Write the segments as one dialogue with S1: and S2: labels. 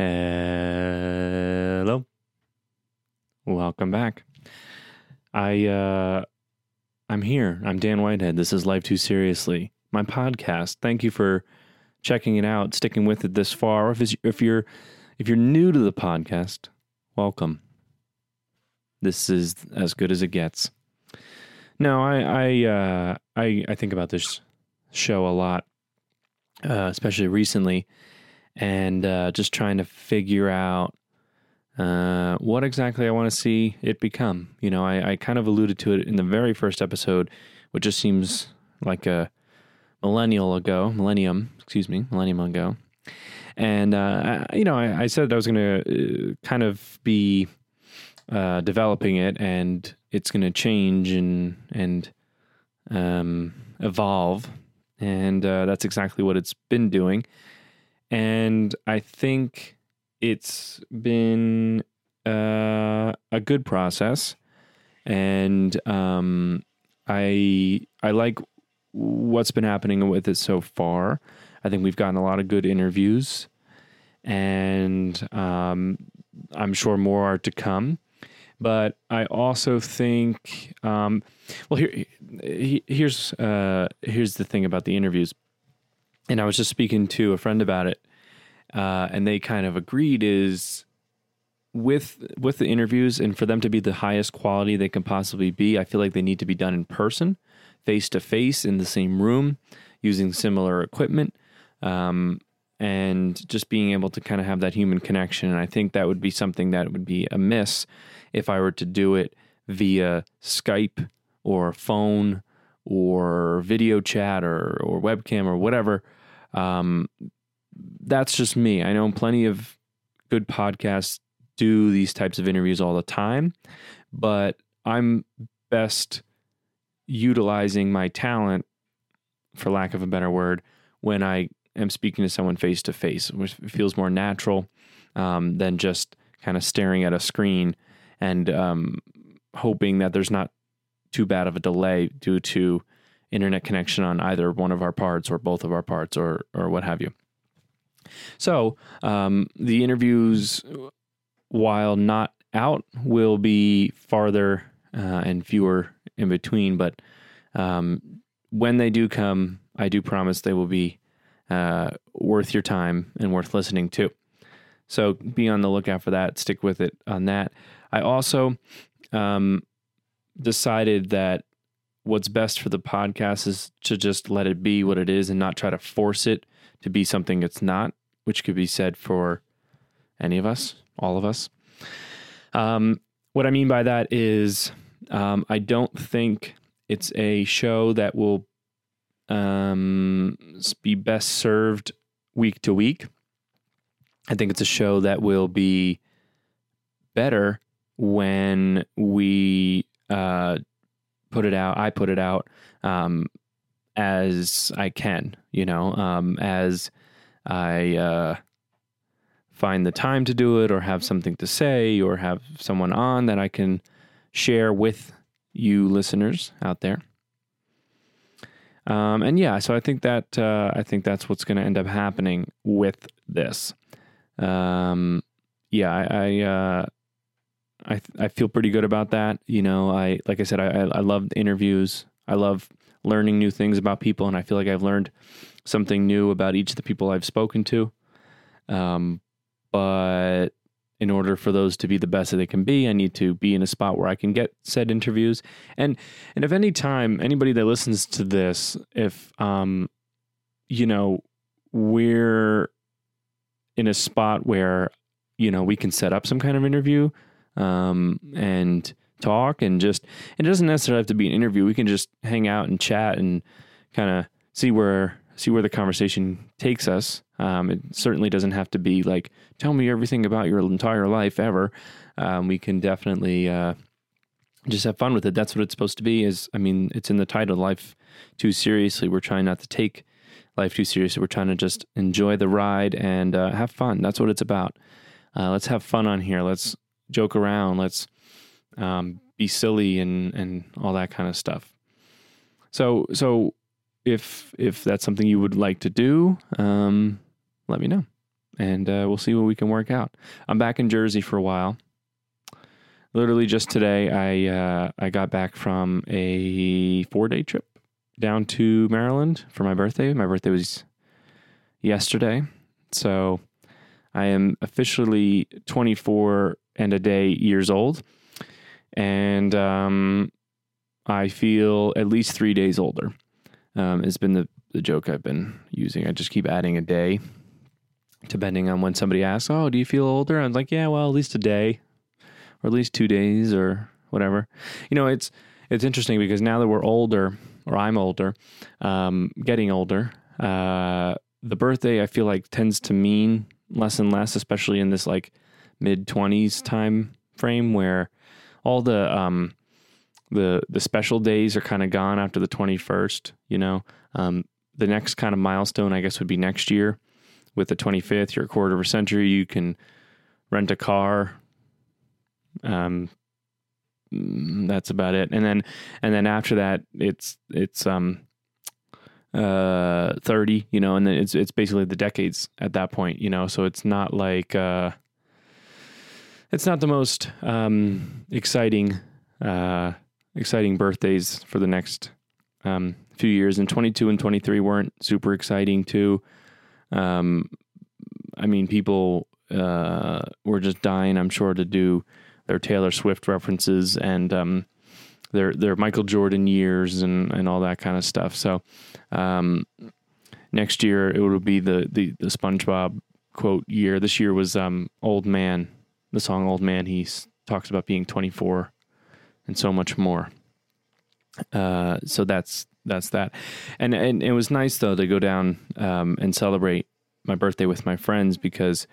S1: Hello. Welcome back. I uh I'm here. I'm Dan Whitehead. This is Life Too Seriously, my podcast. Thank you for checking it out, sticking with it this far. If if you're if you're new to the podcast, welcome. This is as good as it gets. No, I I uh I I think about this show a lot, uh, especially recently and uh, just trying to figure out uh, what exactly I want to see it become. You know, I, I kind of alluded to it in the very first episode, which just seems like a millennial ago, millennium, excuse me, millennium ago. And, uh, I, you know, I, I said I was going to uh, kind of be uh, developing it and it's going to change and, and um, evolve. And uh, that's exactly what it's been doing. And I think it's been uh, a good process. And um, I I like what's been happening with it so far. I think we've gotten a lot of good interviews, and um, I'm sure more are to come. But I also think, um, well, here, here's uh, here's the thing about the interviews, and I was just speaking to a friend about it, uh, and they kind of agreed is with with the interviews and for them to be the highest quality they can possibly be. I feel like they need to be done in person, face to face, in the same room, using similar equipment. Um, and just being able to kind of have that human connection. And I think that would be something that would be amiss if I were to do it via Skype or phone or video chat or, or webcam or whatever. Um, that's just me. I know plenty of good podcasts do these types of interviews all the time, but I'm best utilizing my talent, for lack of a better word, when I am speaking to someone face to face, which feels more natural um, than just kind of staring at a screen and um, hoping that there's not too bad of a delay due to internet connection on either one of our parts or both of our parts or or what have you. So um, the interviews, while not out, will be farther uh, and fewer in between. But um, when they do come, I do promise they will be uh, worth your time and worth listening to. So be on the lookout for that. Stick with it on that. I also um, decided that what's best for the podcast is to just let it be what it is and not try to force it to be something it's not, which could be said for any of us, all of us. Um, what I mean by that is, um, I don't think it's a show that will um, be best served week to week. I think it's a show that will be better when we uh, put it out. I put it out um, as I can, you know, um, as I uh, find the time to do it or have something to say or have someone on that I can share with you listeners out there. Um, and yeah, so I think that uh, I think that's what's going to end up happening with this. Um, yeah, I I, uh, I, I feel pretty good about that. You know, I like I said, I I love interviews. I love learning new things about people, and I feel like I've learned something new about each of the people I've spoken to. Um, but in order for those to be the best that they can be, I need to be in a spot where I can get said interviews. And and if any time anybody that listens to this, if um, you know, we're in a spot where you know we can set up some kind of interview um, and talk and just it doesn't necessarily have to be an interview. We can just hang out and chat and kind of see where see where the conversation takes us. Um, it certainly doesn't have to be like, tell me everything about your entire life ever. Um, we can definitely uh, just have fun with it. That's what it's supposed to be. Is I mean, it's in the title, life too seriously. We're trying not to take life too seriously. We're trying to just enjoy the ride and uh, have fun. That's what it's about. Uh, let's have fun on here. Let's joke around. Let's um, be silly and and all that kind of stuff. So so if if that's something you would like to do, um, let me know. and uh, we'll see what we can work out. I'm back in Jersey for a while. Literally just today, I uh, I got back from a four day trip down to Maryland for my birthday. My birthday was yesterday, so I am officially 24 and a day years old, and um, I feel at least three days older. Um, has been the the joke I've been using. I just keep adding a day depending on when somebody asks, "Oh, do you feel older?" I'm like, "Yeah, well, at least a day, or at least two days, or whatever." You know, it's it's interesting because now that we're older, or I'm older, um, getting older, uh, the birthday I feel like tends to mean less and less, especially in this like mid twenties time frame where all the um, the the special days are kind of gone after the twenty first. You know, um, the next kind of milestone, I guess, would be next year with the 25th, you're a quarter of a century, you can rent a car. Um, mm, that's about it. And then, and then after that, it's, it's, um, uh, 30, you know, and then it's, it's basically the decades at that point, you know, so it's not like, uh, it's not the most, um, exciting, uh, exciting birthdays for the next, um, few years and 22 and 23 weren't super exciting too. Um, I mean, people uh, were just dying, I'm sure, to do their Taylor Swift references and um, their their Michael Jordan years and, and all that kind of stuff. So um, next year it will be the, the, the SpongeBob quote year. This year was um, Old Man, the song Old Man. He talks about being 24 and so much more. Uh, so that's that's that. And and it was nice though to go down um, and celebrate my birthday with my friends because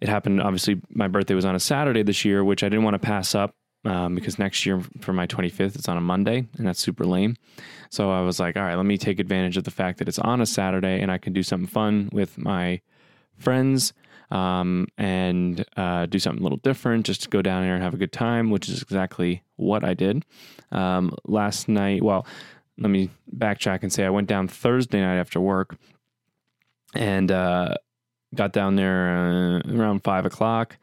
S1: it happened. Obviously, my birthday was on a Saturday this year, which I didn't want to pass up um, because next year for my 25th it's on a Monday, and that's super lame. So I was like, all right, let me take advantage of the fact that it's on a Saturday and I can do something fun with my friends um, and uh, do something a little different, just go down there and have a good time, which is exactly what I did. Um, last night, well, let me backtrack and say I went down Thursday night after work and uh, got down there uh, around five o'clock.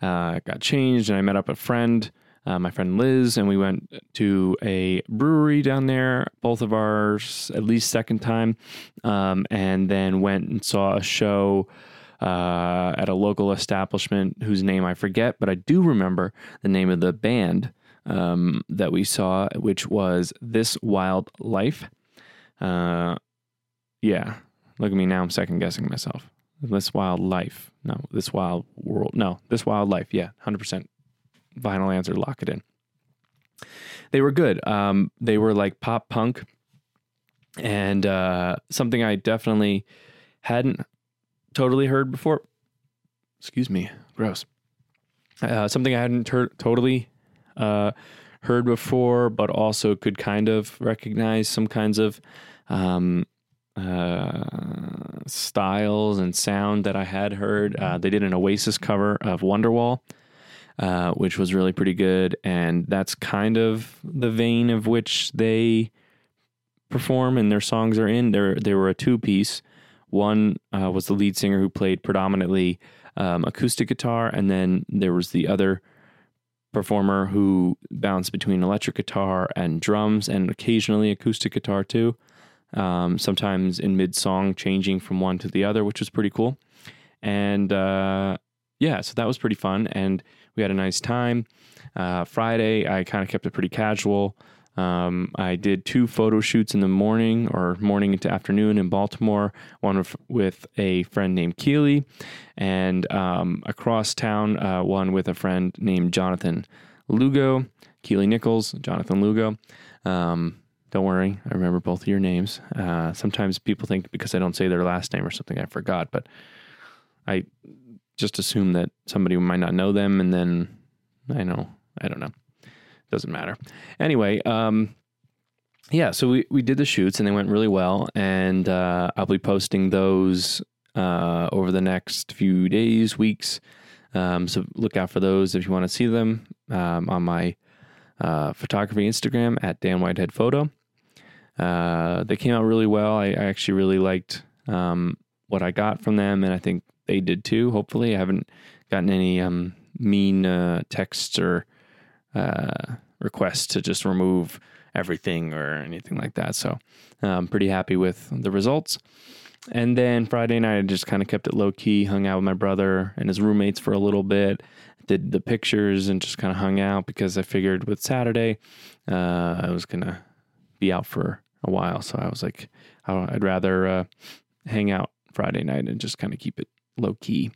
S1: Uh, got changed and I met up a friend, uh, my friend Liz, and we went to a brewery down there, both of ours at least second time, um, and then went and saw a show. Uh, at a local establishment whose name I forget, but I do remember the name of the band um, that we saw, which was This Wild Life. Uh, yeah, look at me now. I'm second guessing myself. This Wild Life. No, This Wild World. No, This Wild Life. Yeah, 100% final answer. Lock it in. They were good. Um, they were like pop punk and uh, something I definitely hadn't totally heard before. Excuse me. Gross. Uh, something I hadn't ter- totally uh, heard before, but also could kind of recognize some kinds of um, uh, styles and sound that I had heard. Uh, they did an Oasis cover of Wonderwall, uh, which was really pretty good, and that's kind of the vein of which they perform and their songs are in. They they were a two piece. One uh, was the lead singer who played predominantly um, acoustic guitar, and then there was the other performer who bounced between electric guitar and drums and occasionally acoustic guitar too. Um, sometimes in mid song, changing from one to the other, which was pretty cool. And uh, yeah, so that was pretty fun. And we had a nice time. Uh, Friday, I kind of kept it pretty casual. Um, I did two photo shoots in the morning or morning into afternoon in Baltimore, one with, a friend named Keeley, and um, across town, uh, one with a friend named Jonathan Lugo, Keeley Nichols, Jonathan Lugo. Um, don't worry, I remember both of your names. Uh, sometimes people think because I don't say their last name or something, I forgot, but I just assume that somebody might not know them, and then I know, I don't know doesn't matter. Anyway, um, yeah, so we, we did the shoots and they went really well. And uh, I'll be posting those uh, over the next few days, weeks. Um, so look out for those if you want to see them um, on my uh, photography Instagram at Dan Whitehead Photo. Uh, they came out really well. I, I actually really liked um, what I got from them, and I think they did too. Hopefully, I haven't gotten any um, mean uh, texts or uh, requests to just remove everything or anything like that. So I'm pretty happy with the results. And then Friday night, I just kind of kept it low key, hung out with my brother and his roommates for a little bit, did the pictures and just kind of hung out because I figured with Saturday, uh, I was going to be out for a while. So I was like, I'd rather uh, hang out Friday night and just kind of keep it low key.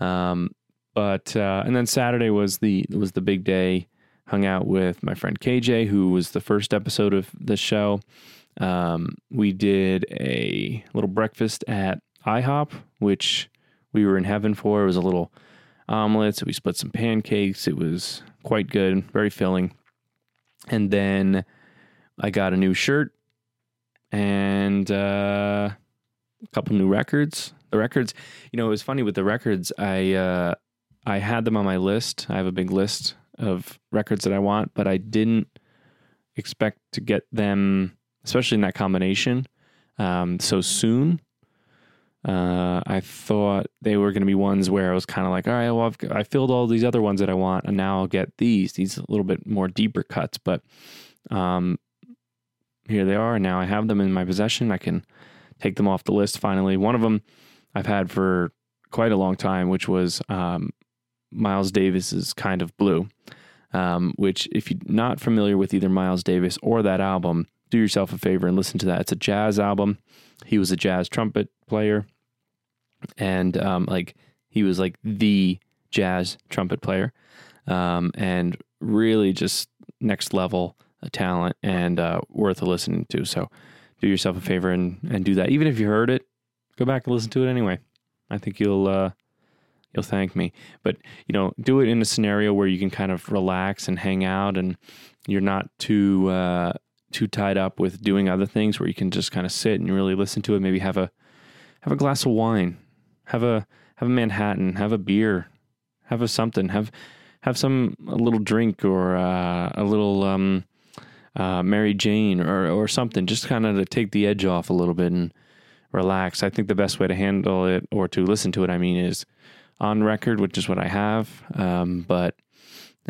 S1: Um, but uh, and then Saturday was the was the big day. Hung out with my friend KJ, who was the first episode of the show. Um, we did a little breakfast at IHOP, which we were in heaven for. It was a little omelet, so we split some pancakes. It was quite good, very filling. And then I got a new shirt and uh, a couple new records. The records, you know, it was funny with the records. I uh, I had them on my list. I have a big list of records that I want, but I didn't expect to get them, especially in that combination, um, so soon. Uh, I thought they were going to be ones where I was kind of like, all right, well, I've, I filled all these other ones that I want, and now I'll get these, these a little bit more deeper cuts. But um, here they are. Now I have them in my possession. I can take them off the list finally. One of them I've had for quite a long time, which was um, Miles Davis's Kind of Blue, um, which, if you're not familiar with either Miles Davis or that album, do yourself a favor and listen to that. It's a jazz album. He was a jazz trumpet player, and um, like he was like the jazz trumpet player, um, and really just next level talent and uh, worth listening to. So do yourself a favor and, and do that. Even if you heard it, go back and listen to it anyway. I think you'll uh, you'll thank me. But you know, do it in a scenario where you can kind of relax and hang out, and you're not too uh, too tied up with doing other things. Where you can just kind of sit and really listen to it. Maybe have a have a glass of wine, have a have a Manhattan, have a beer, have a something, have have some a little drink or uh, a little um, uh, Mary Jane or or something, just kind of to take the edge off a little bit and relax. I think the best way to handle it or to listen to it, I mean, is on record, which is what I have. Um, but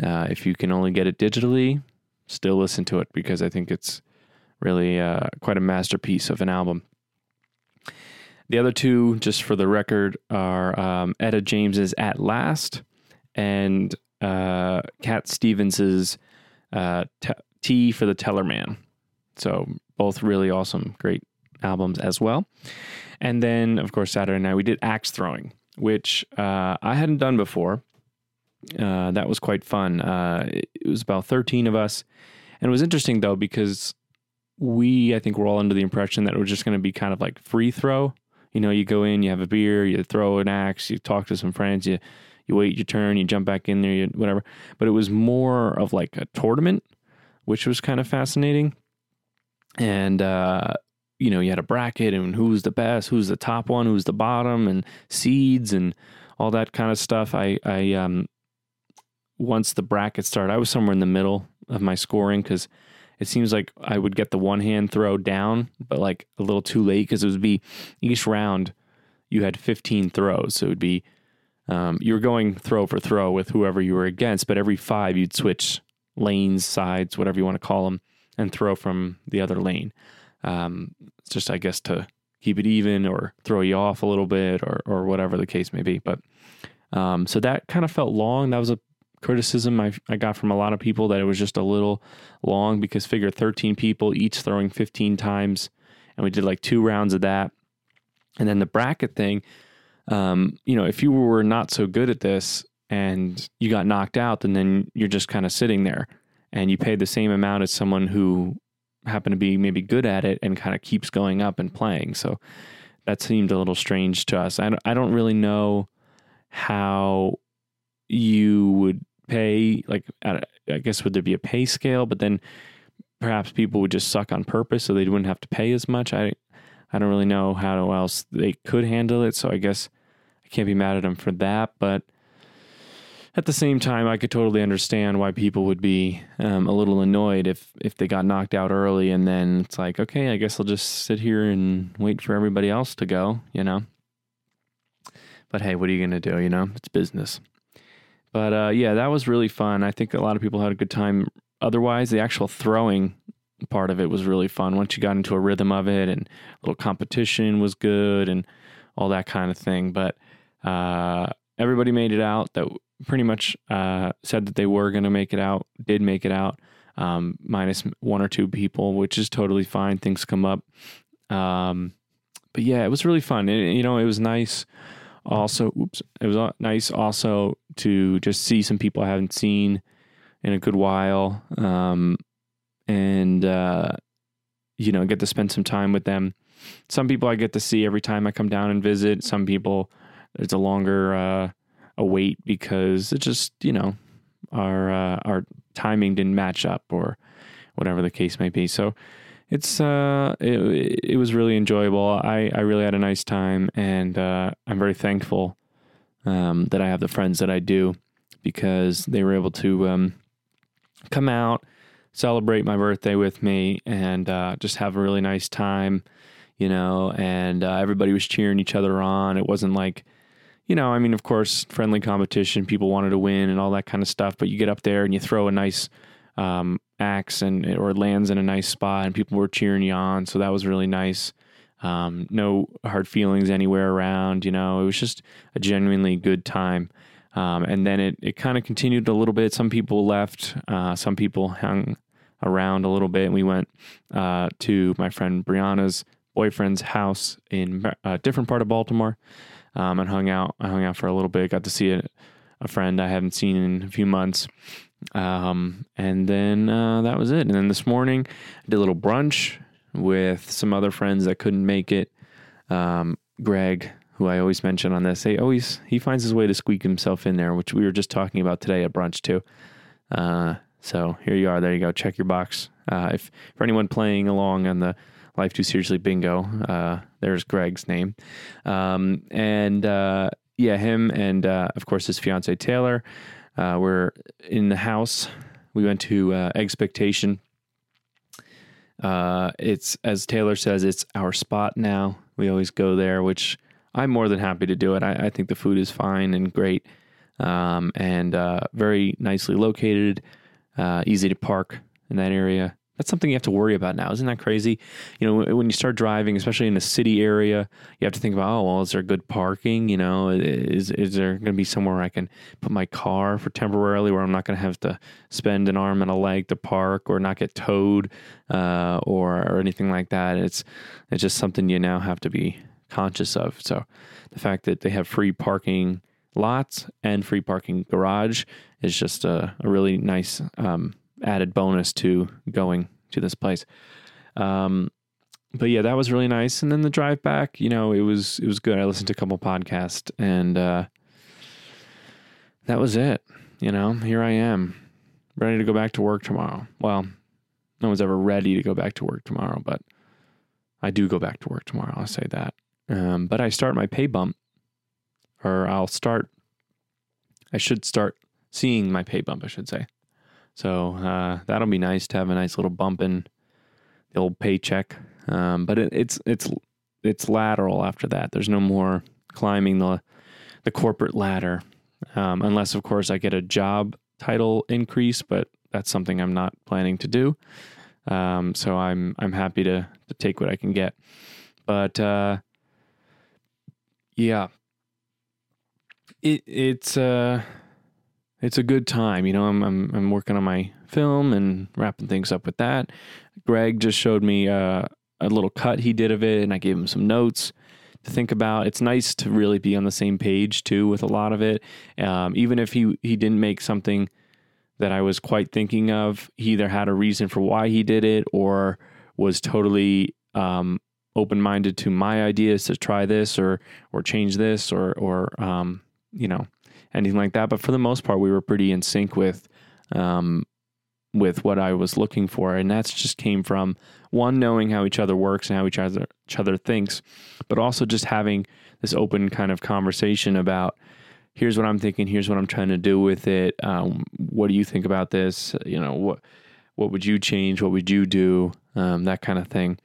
S1: uh, if you can only get it digitally, still listen to it because I think it's really uh, quite a masterpiece of an album. The other two, just for the record, are um, Etta James's "At Last" and uh, Cat Stevens's uh, Tea for the Tillerman. So both really awesome, great albums as well. And then, of course, Saturday night we did axe throwing, which uh, I hadn't done before. Uh, that was quite fun. Uh, it was about 13 of us. And it was interesting, though, because we, I think, we're all under the impression that it was just going to be kind of like free throw. You know, you go in, you have a beer, you throw an axe, you talk to some friends, you you wait your turn, you jump back in there, you, whatever. But it was more of like a tournament which was kind of fascinating. And, uh, you know, you had a bracket and who's the best, who's the top one, who's the bottom, and seeds and all that kind of stuff. I, I, um, once the bracket started, I was somewhere in the middle of my scoring because it seems like I would get the one hand throw down, but like a little too late because it would be each round you had 15 throws. So it would be, um, you were going throw for throw with whoever you were against, but every five you'd switch lanes, sides, whatever you want to call them, and throw from the other lane. Um, it's just, I guess, to keep it even or throw you off a little bit or, or whatever the case may be. But um, so that kind of felt long. That was a criticism I, I got from a lot of people that it was just a little long because figure 13 people each throwing 15 times. And we did like two rounds of that. And then the bracket thing, um, you know, if you were not so good at this, and you got knocked out, and then you're just kind of sitting there and you pay the same amount as someone who happened to be maybe good at it and kind of keeps going up and playing. So that seemed a little strange to us. I don't, I don't really know how you would pay, like, I guess would there be a pay scale, but then perhaps people would just suck on purpose so they wouldn't have to pay as much. I, I don't really know how else they could handle it. So I guess I can't be mad at them for that, but at the same time, I could totally understand why people would be um, a little annoyed if if they got knocked out early, and then it's like, okay, I guess I'll just sit here and wait for everybody else to go, you know. But hey, what are you to do? You know, it's business. But uh, yeah, that was really fun. I think a lot of people had a good time. Otherwise, the actual throwing part of it was really fun. Once you got into a rhythm of it, and a little competition was good, and all that kind of thing. But uh, everybody made it out. That pretty much uh, said that they were going to make it out. Did make it out, um, minus one or two people, which is totally fine. Things come up. Um, but yeah, it was really fun. It, you know, it was nice. Also, oops, it was nice also to just see some people I haven't seen in a good while, um, and uh, you know, get to spend some time with them. Some people I get to see every time I come down and visit. Some people it's a longer uh, a wait because it just you know our uh, our timing didn't match up or whatever the case may be. So it's uh it, it was really enjoyable. I I really had a nice time and uh, I'm very thankful um, that I have the friends that I do because they were able to um, come out celebrate my birthday with me and uh, just have a really nice time, you know. And uh, everybody was cheering each other on. It wasn't like you know, I mean, of course, friendly competition, people wanted to win and all that kind of stuff. But you get up there and you throw a nice um, axe and or lands in a nice spot, and people were cheering you on. So that was really nice. Um, no hard feelings anywhere around. You know, it was just a genuinely good time. Um, and then it, it kind of continued a little bit. Some people left, uh, some people hung around a little bit. And we went uh, to my friend Brianna's boyfriend's house in a different part of Baltimore um, and hung out. I hung out for a little bit. Got to see a, a friend I haven't seen in a few months. Um, and then uh, that was it. And then this morning, I did a little brunch with some other friends that couldn't make it. Um, Greg, who I always mention on this, he always he finds his way to squeak himself in there, which we were just talking about today at brunch too. Uh, so here you are. There you go. Check your box. Uh, if for anyone playing along on the Life Too Seriously Bingo. Uh, there's Greg's name. Um, and uh, yeah, him and uh, of course his fiance Taylor uh, were in the house. We went to uh, Expectation. Uh, it's as Taylor says, it's our spot now. We always go there, which I'm more than happy to do it. I, I think the food is fine and great, um, and very nicely located, easy to park in that area that's something you have to worry about now. Isn't that crazy? You know, when you start driving, especially in a city area, you have to think about, oh, well, is there good parking? You know, is is there going to be somewhere I can put my car for temporarily where I'm not going to have to spend an arm and a leg to park or not get towed uh, or or anything like that? It's it's just something you now have to be conscious of. So the fact that they have free parking lots and free parking garage is just a, a really nice um, added bonus to going to this place. Um, but yeah, that was really nice. And then the drive back, you know, it was it was good. I listened to a couple podcasts, and uh, that was it. You know, here I am, ready to go back to work tomorrow. Well, no one's ever ready to go back to work tomorrow, but I do go back to work tomorrow. I'll say that. Um, but I start my pay bump, or I'll start. I should start seeing my pay bump. I should say so uh, that'll be nice to have a nice little bump in the old paycheck. Um, but it, it's it's it's lateral after that. There's no more climbing the the corporate ladder, um, unless of course I get a job title increase. But that's something I'm not planning to do. Um, so I'm I'm happy to to take what I can get. But uh, yeah, it it's uh it's a good time. You know, I'm I'm I'm working on my film and wrapping things up with that. Greg just showed me uh, a little cut he did of it, and I gave him some notes to think about. It's nice to really be on the same page too with a lot of it. Um, even if he he didn't make something that I was quite thinking of, he either had a reason for why he did it or was totally um, open minded to my ideas to try this or or change this or or um, you know anything like that. But for the most part, we were pretty in sync with um, with what I was looking for, and that's just came from one knowing how each other works and how each other each other thinks, but also just having this open kind of conversation about here's what I'm thinking, here's what I'm trying to do with it. Um, what do you think about this? You know what what would you change? What would you do? Um, that kind of thing.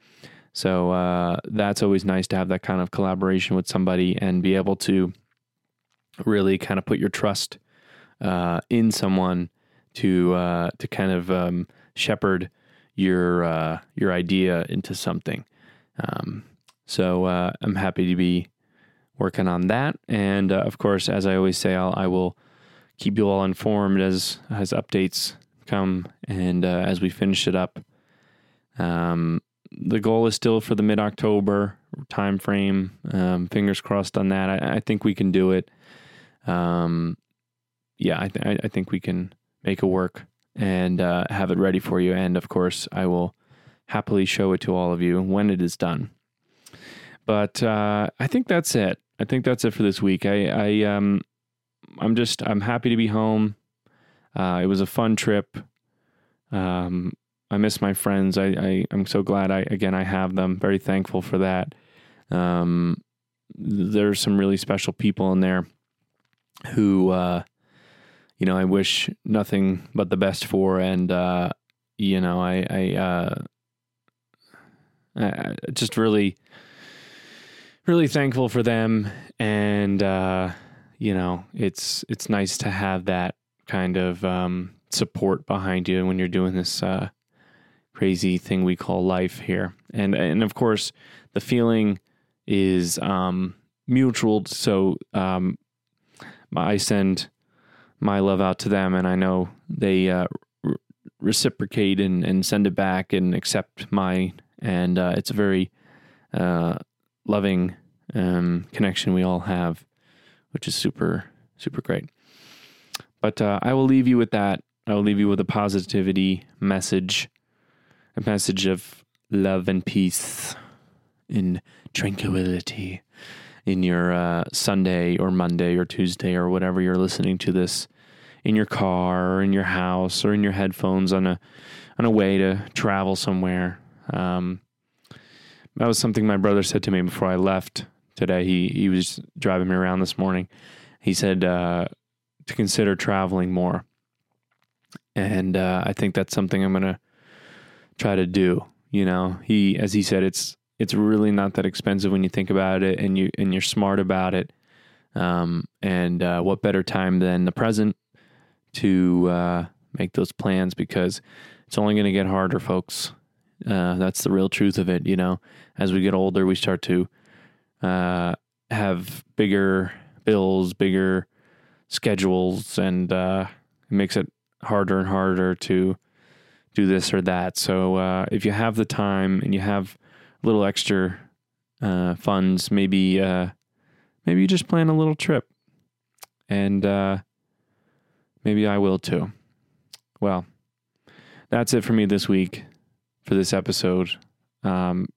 S1: So uh, that's always nice to have that kind of collaboration with somebody and be able to really kind of put your trust uh, in someone to uh, to kind of um, shepherd your uh, your idea into something. Um, so uh, I'm happy to be working on that, and uh, of course, as I always say, I'll, I will keep you all informed as as updates come and uh, as we finish it up. Um, the goal is still for the mid October time frame. Um, fingers crossed on that. I, I, think we can do it. Um, yeah, I, th- I think we can make it work and uh, have it ready for you. And of course, I will happily show it to all of you when it is done. But uh, I think that's it. I think that's it for this week. I, I um, I'm just I'm happy to be home. Uh, it was a fun trip. Um, I miss my friends. I, I am so glad I again I have them. Very thankful for that. Um, there's some really special people in there who uh, you know I wish nothing but the best for, and uh, you know I I, uh, I just really really thankful for them, and uh, you know it's it's nice to have that kind of um, support behind you when you're doing this uh, crazy thing we call life here. And and of course, the feeling is um, mutual. So um, I send my love out to them, and I know they uh, re- reciprocate and, and send it back and accept mine. And uh, it's a very uh, loving um, connection we all have, which is super super great. But uh, I will leave you with that. I will leave you with a positivity message a message of love and peace in tranquility in your uh, Sunday or Monday or Tuesday or whatever you're listening to this in your car or in your house or in your headphones on a on a way to travel somewhere. Um, that was something my brother said to me before I left today. He he was driving me around this morning. He said uh, to consider traveling more, and uh, I think that's something I'm gonna try to do. You know, he as he said, it's it's really not that expensive when you think about it, and you and you're smart about it. Um, and uh, what better time than the present to uh, make those plans because it's only going to get harder, folks. Uh, that's the real truth of it. You know, as we get older, we start to uh, have bigger bills, bigger schedules, and uh, it makes it harder and harder to do this or that. So uh, if you have the time and you have little extra uh, funds, maybe uh, maybe you just plan a little trip, and uh, maybe I will too. Well, that's it for me this week for this episode. Um,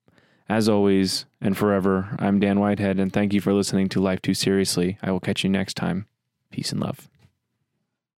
S1: as always and forever, I'm Dan Whitehead, and thank you for listening to Life Too Seriously. I will catch you next time. Peace and love.